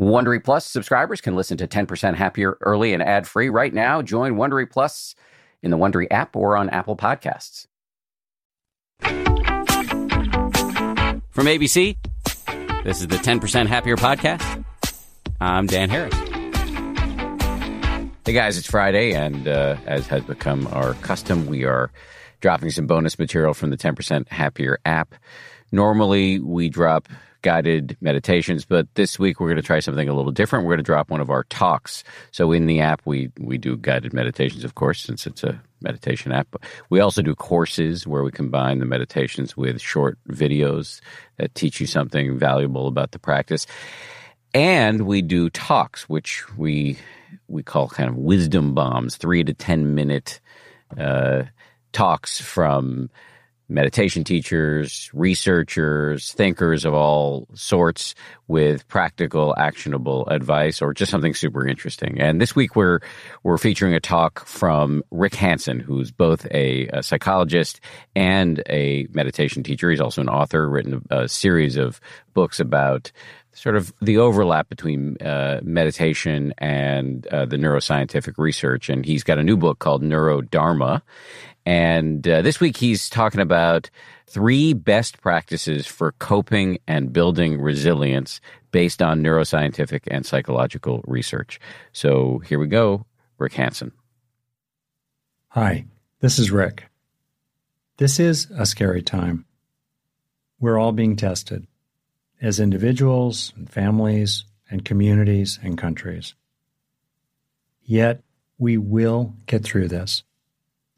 Wondery Plus subscribers can listen to 10% Happier early and ad free right now. Join Wondery Plus in the Wondery app or on Apple Podcasts. From ABC, this is the 10% Happier podcast. I'm Dan Harris. Hey guys, it's Friday, and uh, as has become our custom, we are dropping some bonus material from the 10% Happier app. Normally, we drop guided meditations, but this week we're going to try something a little different. We're going to drop one of our talks. So in the app, we we do guided meditations, of course, since it's a meditation app. But We also do courses where we combine the meditations with short videos that teach you something valuable about the practice. And we do talks, which we we call kind of wisdom bombs, three to ten minute uh, talks from meditation teachers, researchers, thinkers of all sorts with practical, actionable advice or just something super interesting. And this week we're we're featuring a talk from Rick Hanson, who's both a, a psychologist and a meditation teacher. He's also an author, written a, a series of books about sort of the overlap between uh, meditation and uh, the neuroscientific research. And he's got a new book called Neurodharma. And uh, this week he's talking about three best practices for coping and building resilience based on neuroscientific and psychological research. So here we go, Rick Hanson. Hi, this is Rick. This is a scary time. We're all being tested as individuals and families and communities and countries. Yet we will get through this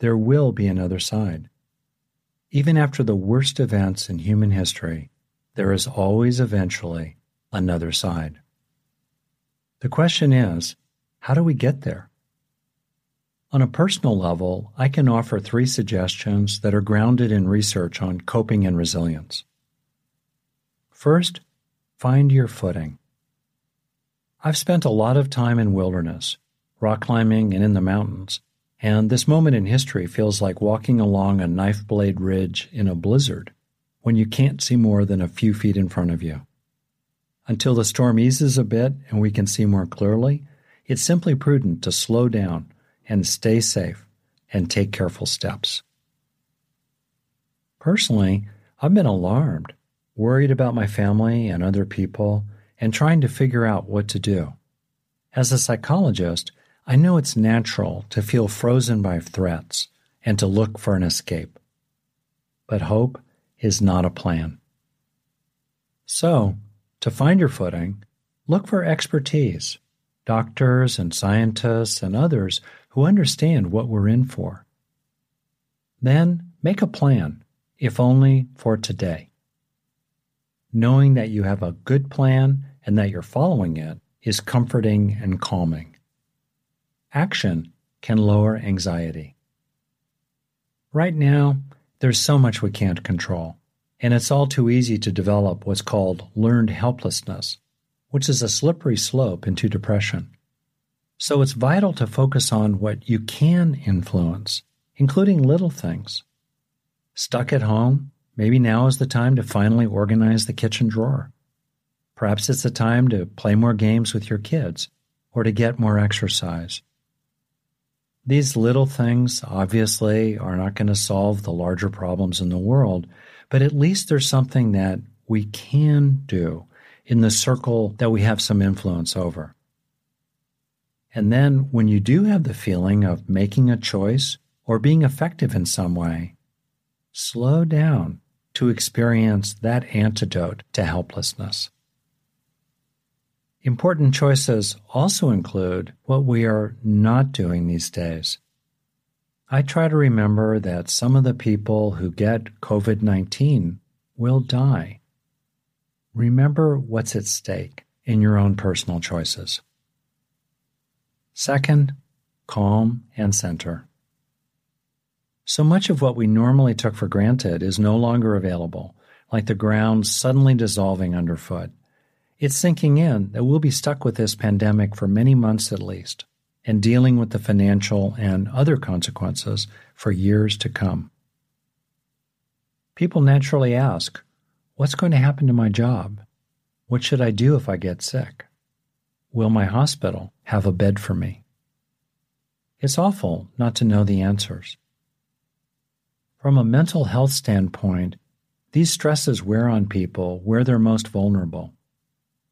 there will be another side. Even after the worst events in human history, there is always eventually another side. The question is, how do we get there? On a personal level, I can offer three suggestions that are grounded in research on coping and resilience. First, find your footing. I've spent a lot of time in wilderness, rock climbing, and in the mountains and this moment in history feels like walking along a knife blade ridge in a blizzard when you can't see more than a few feet in front of you. Until the storm eases a bit and we can see more clearly, it's simply prudent to slow down and stay safe and take careful steps. Personally, I've been alarmed, worried about my family and other people, and trying to figure out what to do. As a psychologist, I know it's natural to feel frozen by threats and to look for an escape. But hope is not a plan. So, to find your footing, look for expertise, doctors and scientists and others who understand what we're in for. Then make a plan, if only for today. Knowing that you have a good plan and that you're following it is comforting and calming. Action can lower anxiety. Right now, there's so much we can't control, and it's all too easy to develop what's called learned helplessness, which is a slippery slope into depression. So it's vital to focus on what you can influence, including little things. Stuck at home, maybe now is the time to finally organize the kitchen drawer. Perhaps it's the time to play more games with your kids or to get more exercise. These little things obviously are not going to solve the larger problems in the world, but at least there's something that we can do in the circle that we have some influence over. And then when you do have the feeling of making a choice or being effective in some way, slow down to experience that antidote to helplessness. Important choices also include what we are not doing these days. I try to remember that some of the people who get COVID 19 will die. Remember what's at stake in your own personal choices. Second, calm and center. So much of what we normally took for granted is no longer available, like the ground suddenly dissolving underfoot. It's sinking in that we'll be stuck with this pandemic for many months at least, and dealing with the financial and other consequences for years to come. People naturally ask, What's going to happen to my job? What should I do if I get sick? Will my hospital have a bed for me? It's awful not to know the answers. From a mental health standpoint, these stresses wear on people where they're most vulnerable.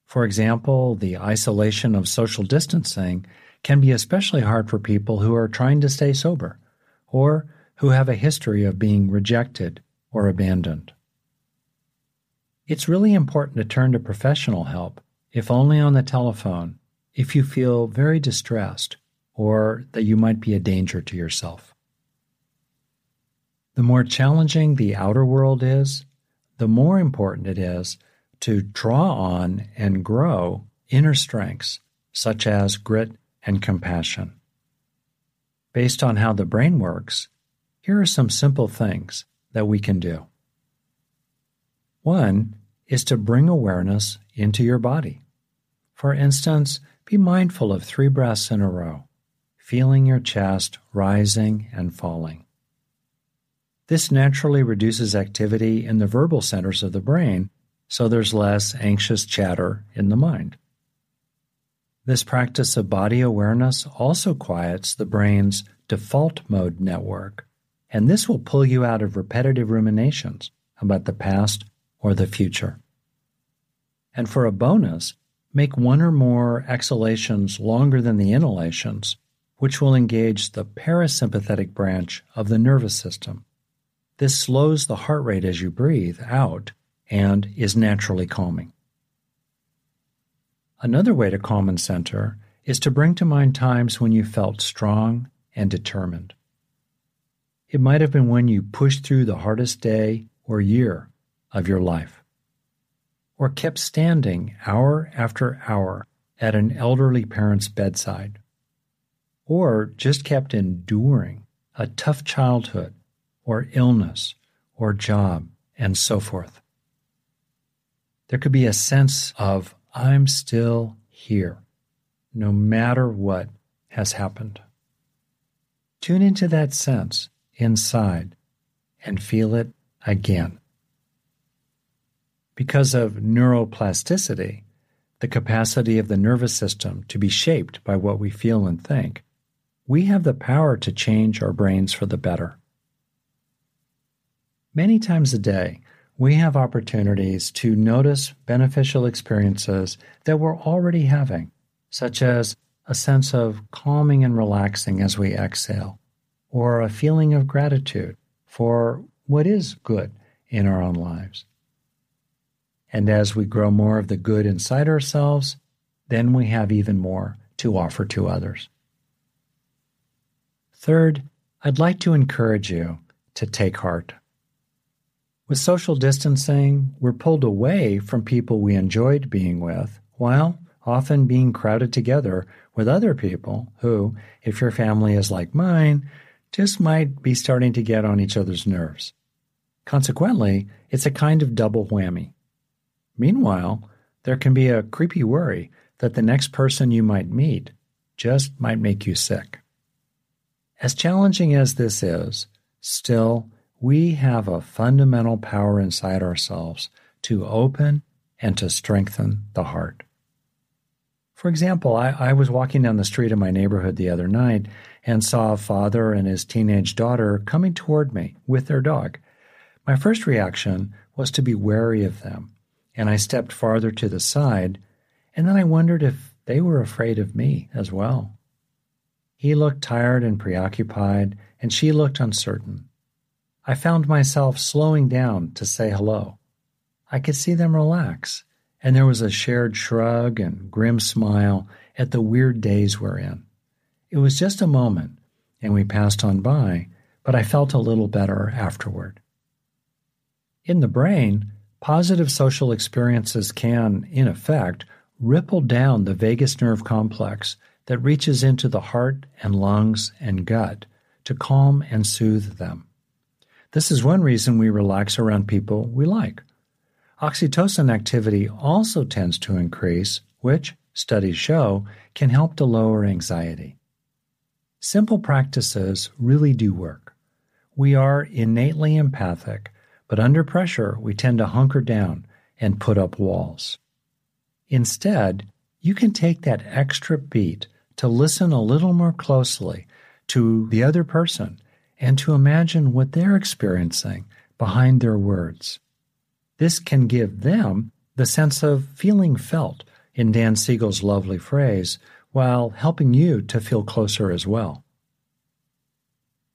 For example, the isolation of social distancing can be especially hard for people who are trying to stay sober or who have a history of being rejected or abandoned. It's really important to turn to professional help, if only on the telephone, if you feel very distressed or that you might be a danger to yourself. The more challenging the outer world is, the more important it is to draw on and grow inner strengths such as grit and compassion. Based on how the brain works, here are some simple things that we can do. One is to bring awareness into your body. For instance, be mindful of three breaths in a row, feeling your chest rising and falling. This naturally reduces activity in the verbal centers of the brain, so there's less anxious chatter in the mind. This practice of body awareness also quiets the brain's default mode network, and this will pull you out of repetitive ruminations about the past or the future. And for a bonus, make one or more exhalations longer than the inhalations, which will engage the parasympathetic branch of the nervous system. This slows the heart rate as you breathe out and is naturally calming. Another way to calm and center is to bring to mind times when you felt strong and determined. It might have been when you pushed through the hardest day or year of your life, or kept standing hour after hour at an elderly parent's bedside, or just kept enduring a tough childhood or illness or job, and so forth. There could be a sense of, I'm still here, no matter what has happened. Tune into that sense inside and feel it again. Because of neuroplasticity, the capacity of the nervous system to be shaped by what we feel and think, we have the power to change our brains for the better. Many times a day, we have opportunities to notice beneficial experiences that we're already having, such as a sense of calming and relaxing as we exhale, or a feeling of gratitude for what is good in our own lives. And as we grow more of the good inside ourselves, then we have even more to offer to others. Third, I'd like to encourage you to take heart. With social distancing, we're pulled away from people we enjoyed being with, while often being crowded together with other people who, if your family is like mine, just might be starting to get on each other's nerves. Consequently, it's a kind of double whammy. Meanwhile, there can be a creepy worry that the next person you might meet just might make you sick. As challenging as this is, still, we have a fundamental power inside ourselves to open and to strengthen the heart. For example, I, I, was walking down the street in my neighborhood the other night and saw a father and his teenage daughter coming toward me with their dog. My first reaction was to be wary of them, and I stepped farther to the side, and then I wondered if they were afraid of me as well. He looked tired and preoccupied, and she looked uncertain. I found myself slowing down to say hello. I could see them relax, and there was a shared shrug and grim smile at the weird days we're in. It was just a moment, and we passed on by, but I felt a little better afterward. In the brain, positive social experiences can, in effect, ripple down the vagus nerve complex that reaches into the heart and lungs and gut to calm and soothe them. This is one reason we relax around people we like. Oxytocin activity also tends to increase, which, studies show, can help to lower anxiety. Simple practices really do work. We are innately empathic, but under pressure we tend to hunker down and put up walls. Instead, you can take that extra beat to listen a little more closely to the other person and to imagine what they're experiencing behind their words. This can give them the sense of feeling felt, in Dan Siegel's lovely phrase, while helping you to feel closer as well.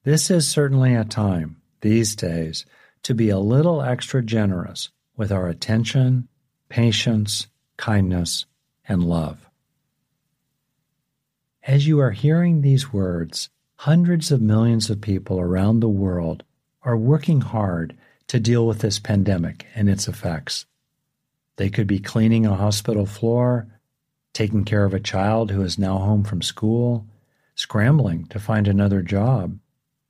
This is certainly a time, these days, to be a little extra generous with our attention, patience, kindness, and love. As you are hearing these words, hundreds of millions of people around the world are working hard to deal with this pandemic and its effects. They could be cleaning a hospital floor, taking care of a child who is now home from school, scrambling to find another job,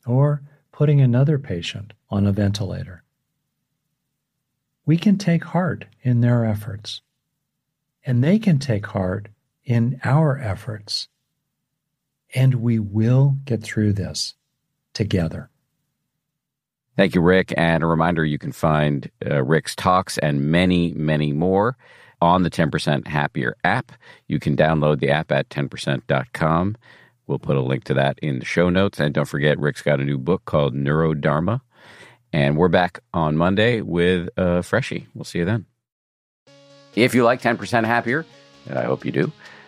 or putting another patient on a ventilator. We can take heart in their efforts, and they can take heart in our efforts, and we will get through this together. Thank you, Rick. And a reminder you can find uh, Rick's talks and many, many more on the 10% Happier app. You can download the app at 10%.com. We'll put a link to that in the show notes. And don't forget, Rick's got a new book called Neurodharma. And we're back on Monday with uh, Freshie. We'll see you then. If you like 10% Happier, and I hope you do,